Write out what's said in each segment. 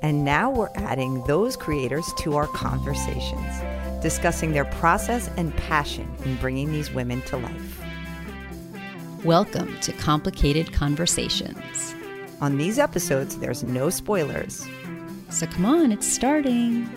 And now we're adding those creators to our conversations discussing their process and passion in bringing these women to life. Welcome to Complicated Conversations. On these episodes, there's no spoilers. So come on, it's starting.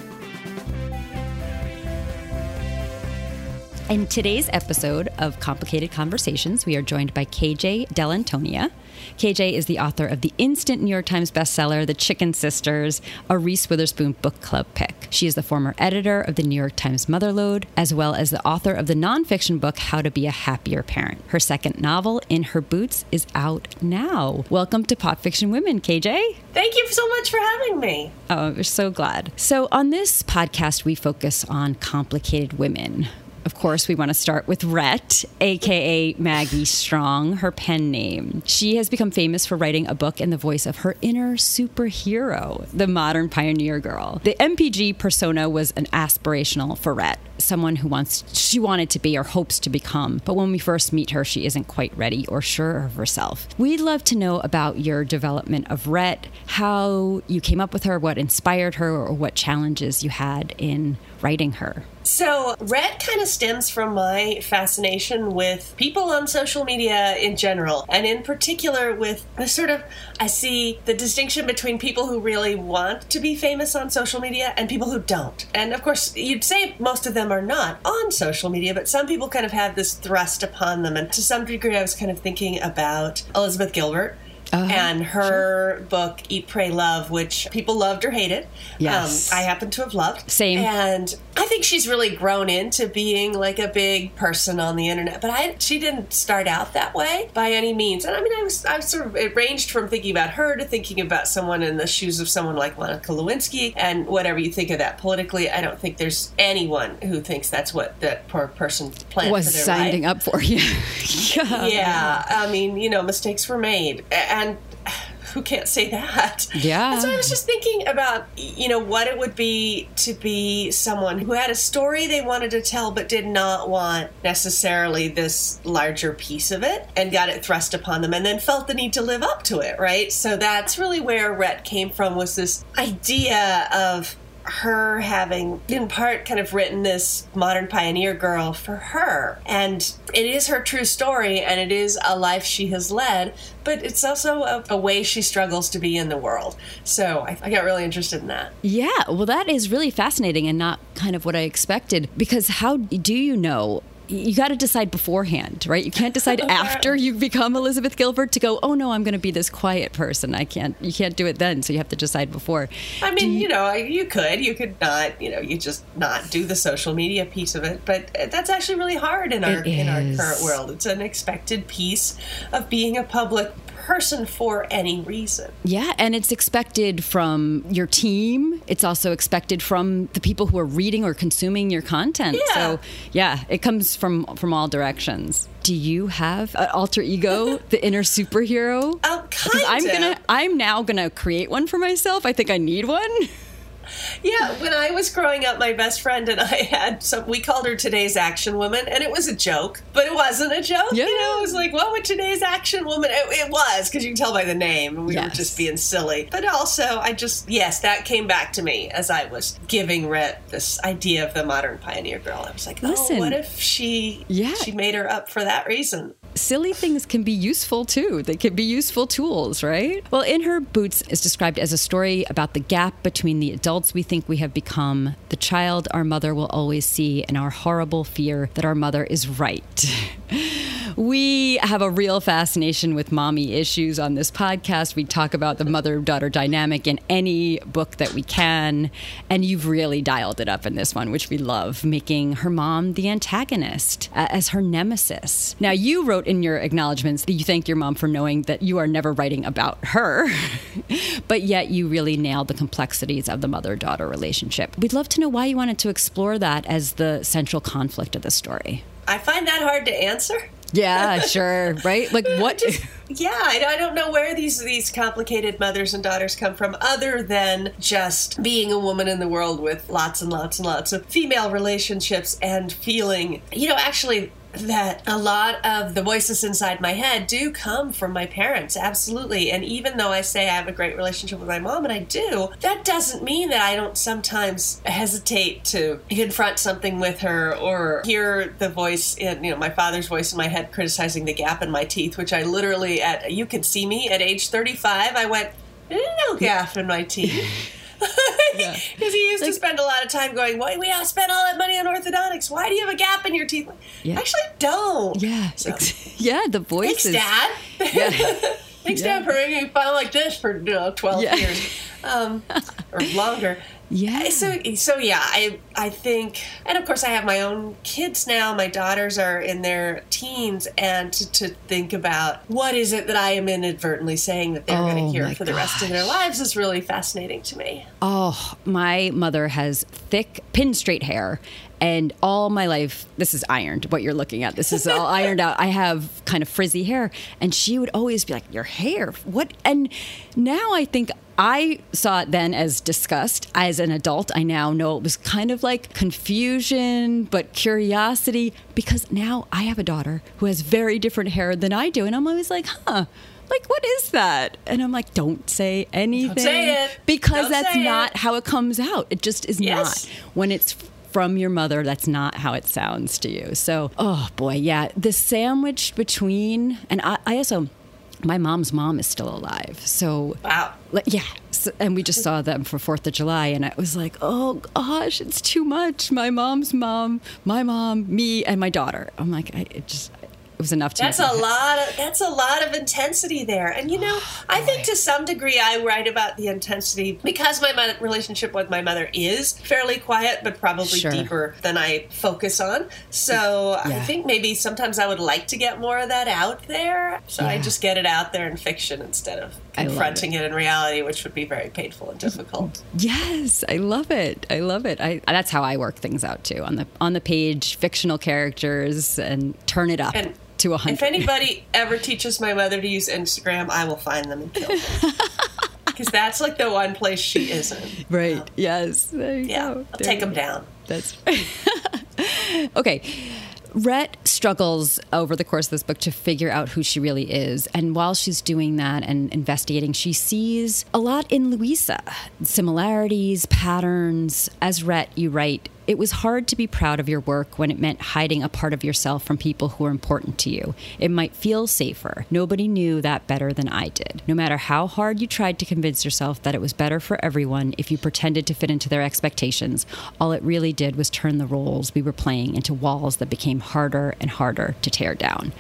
In today's episode of Complicated Conversations, we are joined by KJ Dell'Antonia. KJ is the author of the instant New York Times bestseller, The Chicken Sisters, a Reese Witherspoon book club pick. She is the former editor of the New York Times Motherlode, as well as the author of the nonfiction book, How to Be a Happier Parent. Her second novel, In Her Boots, is out now. Welcome to Pop Fiction Women, KJ. Thank you so much for having me. Oh, we're so glad. So, on this podcast, we focus on complicated women of course, we want to start with Rhett, aka Maggie Strong, her pen name. She has become famous for writing a book in the voice of her inner superhero, the modern pioneer girl. The MPG persona was an aspirational for Rhett, someone who wants she wanted to be or hopes to become. But when we first meet her, she isn't quite ready or sure of herself. We'd love to know about your development of Rhett, how you came up with her, what inspired her, or what challenges you had in writing her. So, Rhett kind of stems from my fascination with people on social media in general, and in particular with the sort of, I see the distinction between people who really want to be famous on social media and people who don't. And of course, you'd say most of them are not on social media, but some people kind of have this thrust upon them. And to some degree, I was kind of thinking about Elizabeth Gilbert uh-huh. and her sure. book Eat, Pray, Love, which people loved or hated. Yes, um, I happen to have loved. Same. And I think she's really grown into being like a big person on the internet. But I, she didn't start out that way by any means. And I mean, I was, I was sort of it ranged from thinking about her to thinking about someone in the shoes of someone like Monica Lewinsky. And whatever you think of that politically, I don't think there's anyone who thinks that's what that poor person planned was signing life. up for. Yeah. yeah. yeah. I mean, you know, mistakes were made. And and who can't say that? Yeah. And so I was just thinking about, you know, what it would be to be someone who had a story they wanted to tell but did not want necessarily this larger piece of it and got it thrust upon them and then felt the need to live up to it, right? So that's really where Rhett came from was this idea of her having in part kind of written this modern pioneer girl for her. And it is her true story and it is a life she has led but it's also a, a way she struggles to be in the world. So I, I got really interested in that. Yeah well that is really fascinating and not kind of what i expected because how do you know you got to decide beforehand, right? You can't decide after you become Elizabeth Gilbert to go, oh no, I'm going to be this quiet person. I can't. You can't do it then. So you have to decide before. I mean, you, you, know, you could, you could not, you know, you just not do the social media piece of it. But uh, that's actually really hard in our in our current world. It's an expected piece of being a public person for any reason. Yeah, and it's expected from your team. It's also expected from the people who are reading or consuming your content. Yeah. So, yeah, it comes from from all directions. Do you have an alter ego, the inner superhero? Oh, kind I'm gonna I'm now gonna create one for myself. I think I need one. Yeah, when I was growing up, my best friend and I had some. We called her today's action woman, and it was a joke, but it wasn't a joke. Yeah. You know, it was like, what would today's action woman? It, it was because you can tell by the name, and we yes. were just being silly. But also, I just yes, that came back to me as I was giving Rhett this idea of the modern pioneer girl. I was like, oh, Listen, what if she yeah. she made her up for that reason? Silly things can be useful too. They can be useful tools, right? Well, In Her Boots is described as a story about the gap between the adults we think we have become, the child our mother will always see, and our horrible fear that our mother is right. we have a real fascination with mommy issues on this podcast. We talk about the mother daughter dynamic in any book that we can. And you've really dialed it up in this one, which we love, making her mom the antagonist as her nemesis. Now, you wrote wrote in your acknowledgments that you thanked your mom for knowing that you are never writing about her, but yet you really nailed the complexities of the mother daughter relationship. We'd love to know why you wanted to explore that as the central conflict of the story. I find that hard to answer. Yeah, sure, right? Like what? Just, yeah, I, I, don't know where these these complicated mothers and daughters come from, other than just being a woman in the world with lots and lots and lots of female relationships and feeling. You know, actually, that a lot of the voices inside my head do come from my parents, absolutely. And even though I say I have a great relationship with my mom, and I do, that doesn't mean that I don't sometimes hesitate to confront something with her or hear the voice in, you know, my father's voice in my head criticizing the gap in my teeth, which I literally, at you can see me at age 35, I went, no gap in my teeth. Because yeah. he used like, to spend a lot of time going, Why we have spent all that money on orthodontics? Why do you have a gap in your teeth? Yeah. Actually, don't. Yeah. So, yeah, the voice Thanks, is. Dad. Yeah. Thanks, yeah. Dad, for making me file like this for you know, 12 yeah. years um, or longer. Yeah. So so yeah, I I think, and of course I have my own kids now. My daughters are in their teens, and to, to think about what is it that I am inadvertently saying that they're oh, going to hear for the rest of their lives is really fascinating to me. Oh, my mother has thick, pin straight hair, and all my life this is ironed what you're looking at this is all ironed out i have kind of frizzy hair and she would always be like your hair what and now i think I saw it then as disgust. As an adult, I now know it was kind of like confusion, but curiosity, because now I have a daughter who has very different hair than I do. And I'm always like, huh, like what is that and i'm like don't say anything don't say because don't that's not it. how it comes out it just is yes. not when it's from your mother that's not how it sounds to you so oh boy yeah the sandwich between and i, I also my mom's mom is still alive. So wow, yeah. So, and we just saw them for Fourth of July, and I was like, oh gosh, it's too much. My mom's mom, my mom, me, and my daughter. I'm like, I it just was enough to. That's a lot of that's a lot of intensity there, and you know, oh, I think to some degree I write about the intensity because my mother, relationship with my mother is fairly quiet, but probably sure. deeper than I focus on. So yeah. I think maybe sometimes I would like to get more of that out there. So yeah. I just get it out there in fiction instead of confronting it. it. in reality, which would be very painful and difficult. Yes, I love it. I love it. I, that's how I work things out too on the on the page, fictional characters, and turn it up. And to 100. If anybody ever teaches my mother to use Instagram, I will find them and kill them. Because that's like the one place she isn't. Right. Um, yes. yeah. Go. I'll take them down. That's okay. Rhett struggles over the course of this book to figure out who she really is. And while she's doing that and investigating, she sees a lot in Louisa similarities, patterns. As Rhett, you write, it was hard to be proud of your work when it meant hiding a part of yourself from people who were important to you. It might feel safer. Nobody knew that better than I did. No matter how hard you tried to convince yourself that it was better for everyone if you pretended to fit into their expectations, all it really did was turn the roles we were playing into walls that became harder and harder to tear down.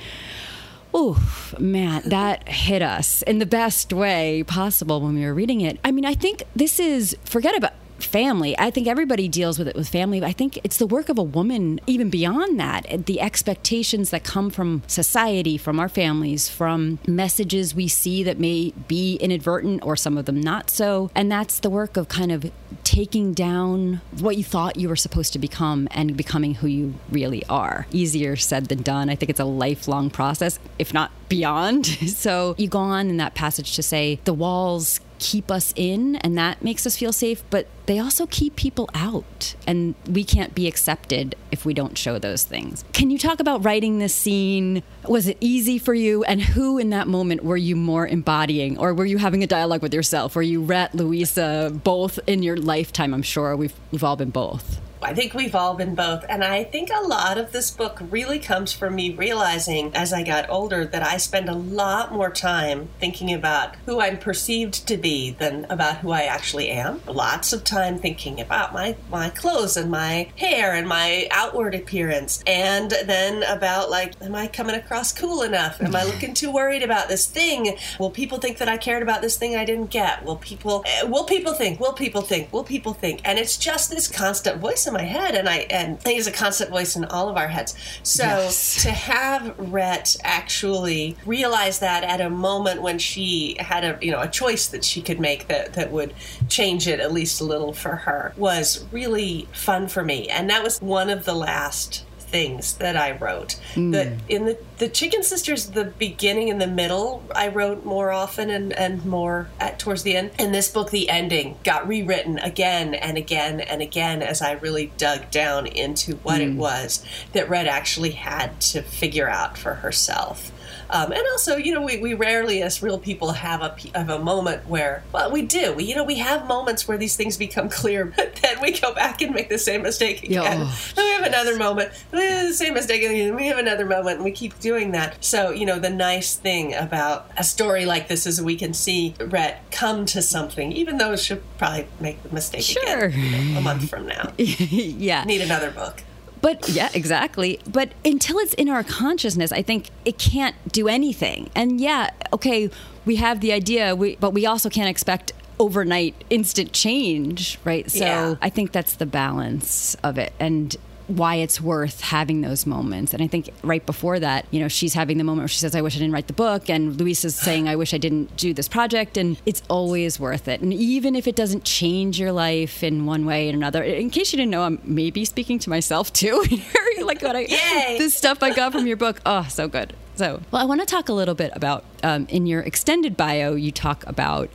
Oh, man, that hit us in the best way possible when we were reading it. I mean, I think this is, forget about family. I think everybody deals with it with family. I think it's the work of a woman, even beyond that, the expectations that come from society, from our families, from messages we see that may be inadvertent or some of them not so. And that's the work of kind of taking down what you thought you were supposed to become and becoming who you really are. Easier said than done. I think it's a lifelong process, if not beyond. So you go on in that passage to say the walls keep us in and that makes us feel safe, but they also keep people out. And we can't be accepted if we don't show those things. Can you talk about writing this scene? Was it easy for you? And who in that moment were you more embodying? Or were you having a dialogue with yourself? Were you Rhett, Louisa, both in your lifetime? I'm sure we've, we've all been both. I think we've all been both. And I think a lot of this book really comes from me realizing as I got older that I spend a lot more time thinking about who I'm perceived to be than about who I actually am. Lots of time thinking about my, my clothes and my hair and my outward appearance and then about like am i coming across cool enough am i looking too worried about this thing will people think that i cared about this thing i didn't get will people eh, will people think will people think will people think and it's just this constant voice in my head and i and i think it's a constant voice in all of our heads so Yes. to have Rhett actually realize that at a moment when she had a you know a choice that she could make that that would change it at least a little for her was really fun for me and that was one of the last things that I wrote. The hmm. in the the Chicken Sisters, the beginning and the middle, I wrote more often and and more at towards the end. In this book, the ending got rewritten again and again and again as I really dug down into what it hmm. was that Rhett actually had to figure out for herself. Um, and also, you know, we, we rarely, as real people, have a have a moment where, well, we do. We, you know, we have moments where these things become clear, but then we go back and make the same mistake again. Yeah. Then we have another moment, eh, the same mistake again. We have another moment, and we keep doing that. So, you know, the nice thing about a story like this is we can see Rhett come to something, even though she'll probably make the mistake Sure. again you know, a month from now. yeah. Need another book. But yeah, exactly. But until it's in our consciousness, I think it can't do anything. And yeah, okay, we have the idea, we, but we also can't expect overnight instant change, right? So Yeah. I think that's the balance of it. And why it's worth having those moments. And I think right before that, you know, she's having the moment where she says, I wish I didn't write the book. And Louisa is saying, I wish I didn't do this project. And it's always worth it. And even if it doesn't change your life in one way or another, in case you didn't know, I'm maybe speaking to myself too. like what I, Yay! this stuff I got from your book. Oh, so good. So, well, I want to talk a little bit about um, in your extended bio, you talk about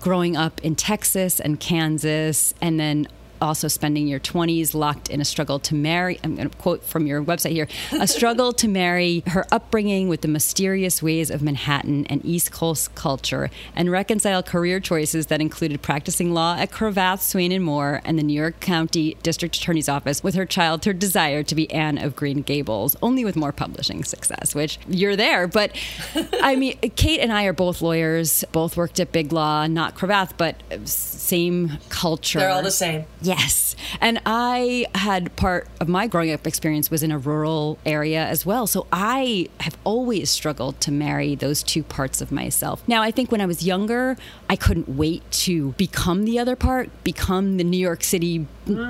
growing up in Texas and Kansas, and then also spending your 20s locked in a struggle to marry. I'm going to quote from your website here a struggle to marry, her upbringing with the mysterious ways of Manhattan and East Coast culture, and reconcile career choices that included practicing law at Cravath, Swaine and Moore, and the New York County District Attorney's Office with her childhood desire to be Anne of Green Gables, only with more publishing success, which you're there. But I mean, Kate and I are both lawyers, both worked at Big Law, not Cravath, but same culture. They're all the same. Yes. And I had part of my growing up experience was in a rural area as well. So I have always struggled to marry those two parts of myself. Now, I think when I was younger, I couldn't wait to become the other part, become the New York City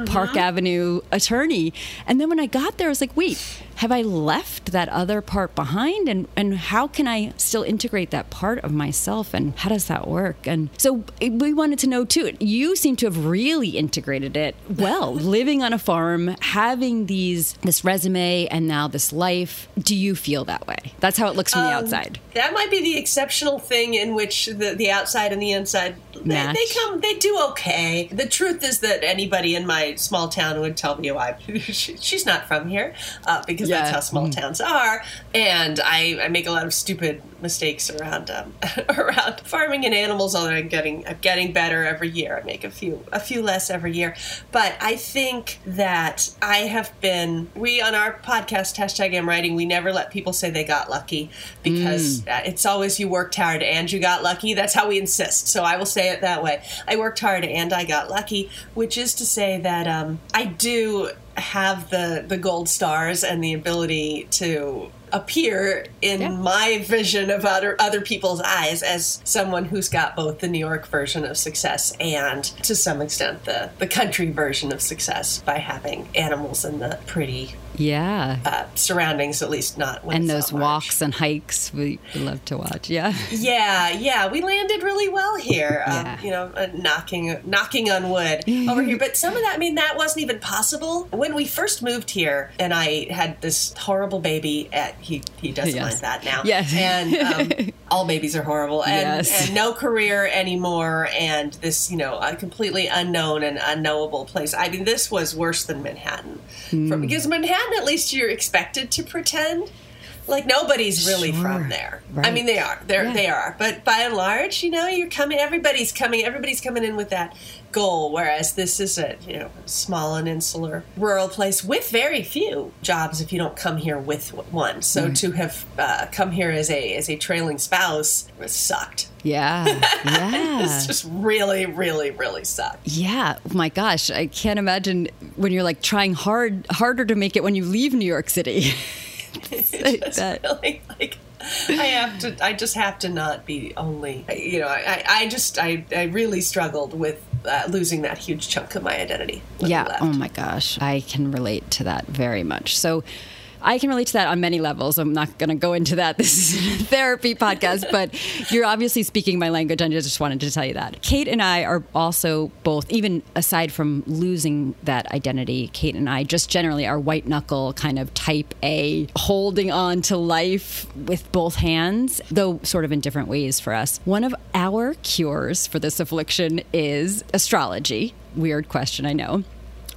Park Avenue attorney. And then when I got there, I was like, wait, have I left that other part behind? And, and how can I still integrate that part of myself? And how does that work? And so we wanted to know too. You seem to have really integrated it well, living on a farm, having these this resume and now this life. Do you feel that way? That's how it looks from the Um, outside. That might be the exceptional thing in which the, the outside and the inside they, they come they do okay. The truth is that anybody in my small town would tell me, "Why she, she's not from here," uh, because that's how small towns are. And I, I make a lot of stupid mistakes around um, around farming and animals. Although I'm getting I'm getting better every year. I make a few a few less every year, but I think that I have been. We on our podcast hashtag AmWriting. We never let people say they got lucky because uh, it's always you worked hard and you got lucky. That's how we insist. So I will say it that way. I worked hard and I got lucky, which is to say that um, I do have the the gold stars and the ability to appear in Yeah. my vision of other other people's eyes as someone who's got both the New York version of success and to some extent the the country version of success by having animals in the pretty Yeah. uh, surroundings at least not when and those walks and hikes we we love to watch. Yeah. Yeah, yeah, we landed really well here. Um, You know, uh, knocking knocking on wood over here. But some of that, I mean, that wasn't even possible when we first moved here, and I had this horrible baby. At he he doesn't Yes. mind that now. Yes. and um, all babies are horrible, and, Yes. and no career anymore, and this you know a completely unknown and unknowable place. I mean, this was worse than Manhattan, Hmm. For, because Manhattan at least you're expected to pretend. Like nobody's really Sure. from there. I mean, they are. They're Yeah. they are. But by and large, you know, you're coming. Everybody's coming. Everybody's coming in with that goal. Whereas this is a you know small and insular rural place with very few jobs if you don't come here with one. So Mm-hmm. to have uh, come here as a as a trailing spouse was sucked. Yeah. Yeah. it's just really, really, really sucked. Yeah, oh my gosh, I can't imagine when you're like trying hard harder to make it when you leave New York City. It's really like I have to. I just have to not be only. You know, I, I just I, I really struggled with uh, losing that huge chunk of my identity. yeah. Oh my gosh, I can relate to that very much. So. I can relate to that on many levels. I'm not going to go into that. This is a therapy podcast, but you're obviously speaking my language. I just wanted to tell you that. Kate and I are also both, even aside from losing that identity, Kate and I just generally are white knuckle kind of type A, holding on to life with both hands, though sort of in different ways for us. One of our cures for this affliction is astrology. Weird question, I know.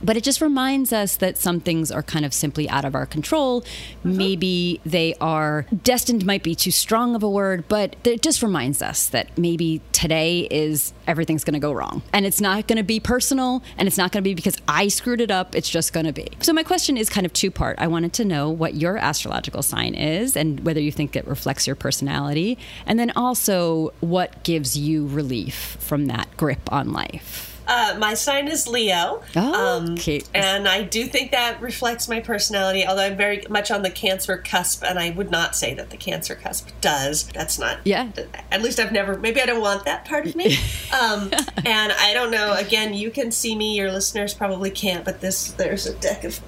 But it just reminds us that some things are kind of simply out of our control. Mm-hmm. Maybe they are destined, might be too strong of a word, but it just reminds us that maybe today is everything's going to go wrong. And it's not going to be personal, and it's not going to be because I screwed it up. It's just going to be. So, my question is kind of two part. I wanted to know what your astrological sign is and whether you think it reflects your personality. And then also, what gives you relief from that grip on life? Uh, my sign is Leo. Oh, okay. And I do think that reflects my personality, although I'm very much on the Cancer cusp, and I would not say that the Cancer cusp does. That's not. Yeah. At least I've never. Maybe I don't want that part of me. um, and I don't know. Again, you can see me. Your listeners probably can't, but this there's a deck of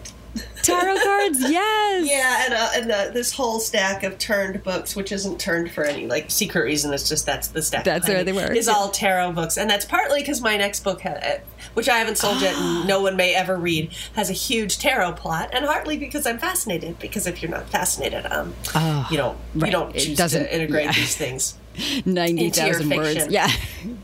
Tarot cards, yes. yeah, and, uh, and uh, this whole stack of turned books, which isn't turned for any like secret reason. It's just that's the stack. That's where they were. Is all tarot books, and that's partly because my next book, ha- uh, which I haven't sold yet, and no one may ever read, has a huge tarot plot, and partly because I'm fascinated. Because if you're not fascinated, um, you don't you don't choose doesn't- to integrate yeah. these things. Ninety thousand words. Yeah.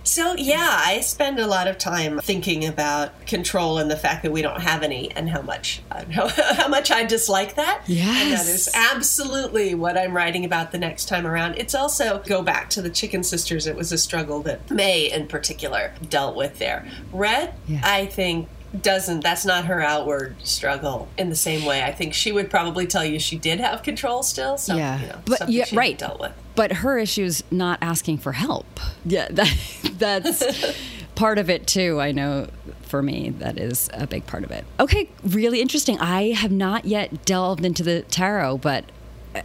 So yeah, I spend a lot of time thinking about control and the fact that we don't have any, and how much how, how much I dislike that. and that Yes. is absolutely what I'm writing about the next time around. It's also go back to the Chicken Sisters. It was a struggle that Mae, in particular, dealt with there. Rhett, Yeah. I think. Doesn't that's not her outward struggle in the same way. I think she would probably tell you she did have control still. So Yeah. you know, But yeah, right. dealt with. But her issue is not asking for help. Yeah, that, that's part of it too. I know for me that is a big part of it. Okay, really interesting. I have not yet delved into the tarot, but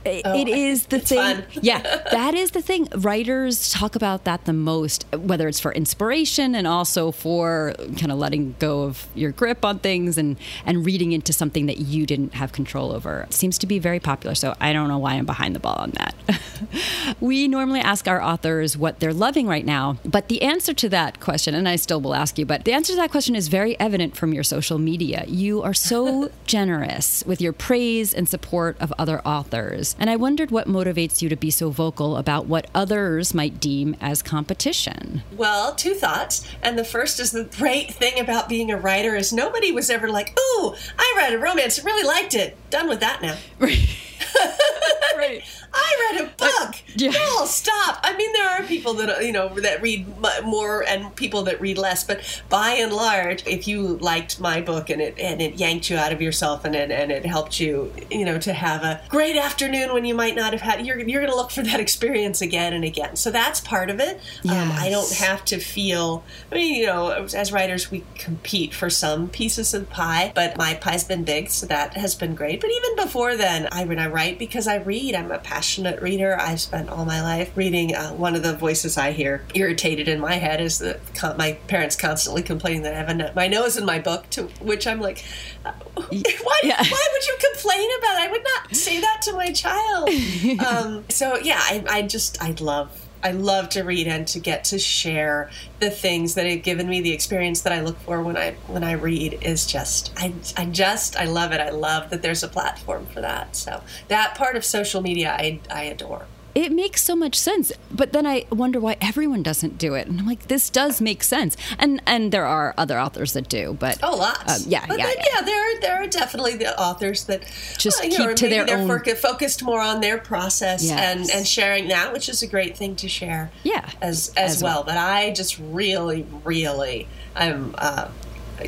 it, Oh, it is the thing. fun. yeah, that is the thing. Writers talk about that the most, whether it's for inspiration and also for kind of letting go of your grip on things and and reading into something that you didn't have control over. It seems to be very popular. So I don't know why I'm behind the ball on that. we normally ask our authors what they're loving right now, but the answer to that question, and I still will ask you, but the answer to that question is very evident from your social media. You are so generous with your praise and support of other authors. And I wondered what motivates you to be so vocal about what others might deem as competition. Well, two thoughts. And the first is the great thing about being a writer is nobody was ever like, "Ooh, I read a romance, really liked it. Done with that now." right. I read a book. yeah. No, stop. I mean, there are people that you know that read more and people that read less, but by and large, if you liked my book and it and it yanked you out of yourself and it and it helped you, you know, to have a great afternoon when you might not have had, you're you're going to look for that experience again and again. So that's part of it. Um, I don't have to feel. I mean, you know, as writers, we compete for some pieces of pie, but my pie's been big, so that has been great. But even before then, I when I write because I read. I'm a passionate reader. I've spent all my life reading. Uh, one of the voices I hear irritated in my head is that con- my parents constantly complaining that I have a no- my nose in my book. To which I'm like, why? Yeah. Why would you complain about? it? I would not say that to my child. um, so yeah, I, I just I love. I love to read and to get to share the things that have given me the experience that I look for when I when I read is just I I just I love it. I love that there's a platform for that. So that part of social media I I adore. It makes so much sense, but then I wonder why everyone doesn't do it. And I'm like, this does make sense, and and there are other authors that do, but Oh, lots. Um, yeah, but yeah, then, yeah. yeah. There are there are definitely the authors that Just you keep know, to their they're own- foc- focused more on their process Yes. and and sharing that, which is a great thing to share. Yeah, as as, as well. well. But I just really, really, I'm, uh,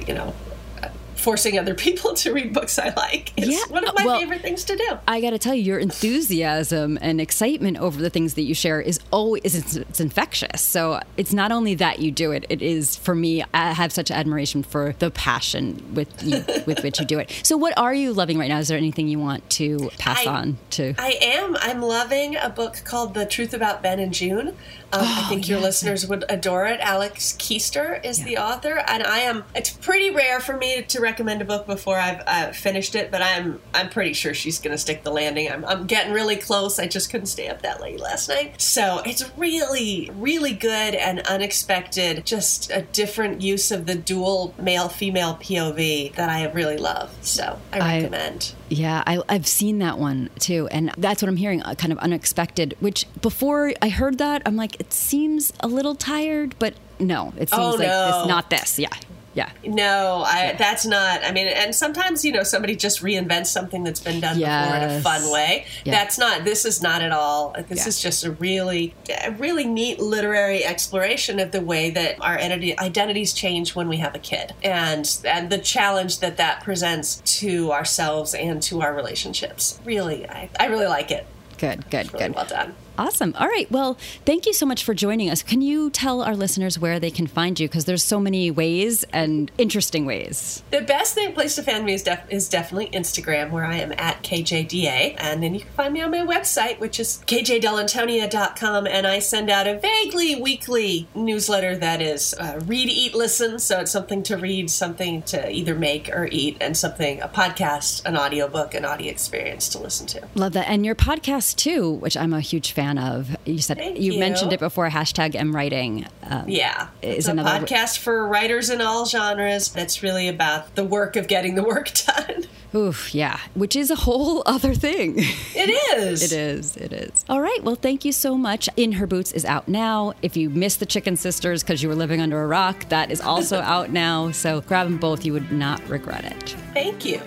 you know. Forcing other people to read books I like. It's Yeah, one of my well, favorite things to do. I got to tell you, your enthusiasm and excitement over the things that you share is always it's, it's infectious. So it's not only that you do it; it is for me. I have such admiration for the passion with you, with which you do it. So, what are you loving right now? Is there anything you want to pass I- on to? I am. I'm loving a book called The Truth About Ben and June. Um, I think your Oh, yes. listeners would adore it. Alex Kiester is the author, and I am. It's pretty rare for me to recommend a book before I've uh, finished it, but I'm I'm pretty sure she's to stick the landing. I'm, I'm getting really close. I just couldn't stay up that late last night, so it's really really good and unexpected. Just a different use of the dual male female POV that I really love. So I I- recommend. Yeah, I, I've seen that one too, and that's what I'm hearing, uh, kind of unexpected. Which before I heard that, I'm like, it seems a little tired, but no, it seems Oh, like it's not this. Yeah, yeah, No, I, that's not. I mean, and sometimes you know somebody just reinvents something that's been done before in a fun way. Yeah. That's not. This is not at all. This Yeah. is just a really, a really neat literary exploration of the way that our entity, identities change when we have a kid, and and the challenge that that presents to ourselves and to our relationships. Really, I, I really like it. good, good, Really good. well done. Awesome. All right. Well, thank you so much for joining us. Can you tell our listeners where they can find you? Because there's so many ways and interesting ways. The best thing place to find me is, def- is definitely Instagram, where I am at KJDA. And then you can find me on my website, which is kjdellantonia.com. And I send out a vaguely weekly newsletter that is uh, read, eat, listen. So it's something to read, something to either make or eat, and something, a podcast, an audiobook, an audio experience to listen to. Love that. And your podcast too, which I'm a huge fan of. You said Thank you, you. mentioned it before. Hashtag AmWriting. Um, Yeah. Is It's a another- podcast for writers in all genres that's really about the work of getting the work done. Oof, yeah. Which is a whole other thing. It is. It is. It is. All right. Well, thank you so much. In Her Boots is out now. If you missed the Chicken Sisters because you were living under a rock, that is also out now. So grab them both. You would not regret it. Thank you.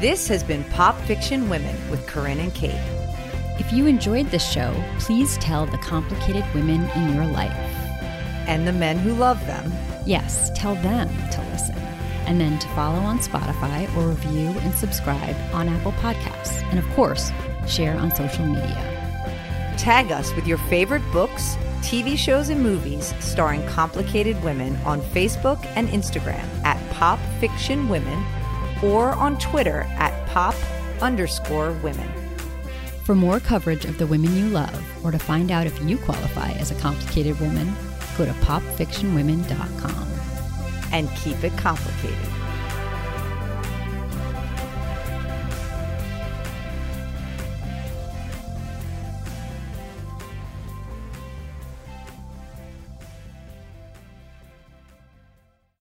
This has been Pop Fiction Women with Corinne and Kate. If you enjoyed this show, please tell the complicated women in your life. And the men who love them. Yes, tell them to listen. And then to follow on Spotify or review and subscribe on Apple Podcasts. And of course, share on social media. Tag us with your favorite books, TV shows, and movies starring complicated women on Facebook and Instagram at Pop Fiction Women or on Twitter at Pop underscore women. For more coverage of the women you love, or to find out if you qualify as a complicated woman, go to popfictionwomen.com. And keep it complicated.